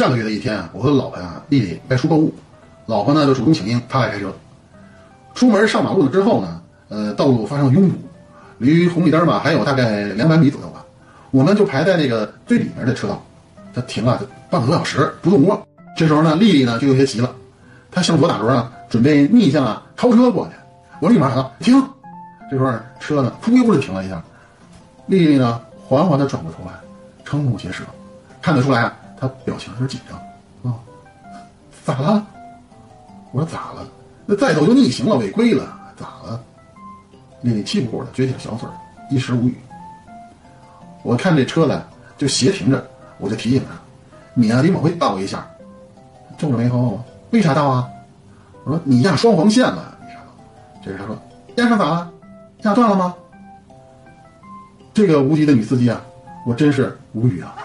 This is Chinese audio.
上个月的一天啊，我和老婆呀、丽丽外出购物，老婆呢就主动请缨，她来开车。出门上马路了之后呢，呃，道路发生拥堵，离红绿灯吧还有大概两百米左右吧，我们就排在那个最里面的车道，他停了半个多小时不动窝。这时候呢，丽丽呢就有些急了，她向左打轮啊，准备逆向啊超车过去。我立马喊道：“停！”这时候车呢忽悠的停了一下，丽丽呢缓缓的转过头来，瞠目结舌，看得出来啊，他表情有点紧张啊。咋了？我说咋了？那再走就逆行了，违规了，咋了？丽丽气呼呼的撅起了小嘴，一时无语。我看这车呢就斜停着，我就提醒他：“你啊得往回倒一下。”皱着眉头，为啥倒啊？我说你压双黄线了，为啥倒？这时他说压上咋了？压断了吗？这个无敌的女司机啊，我真是无语啊！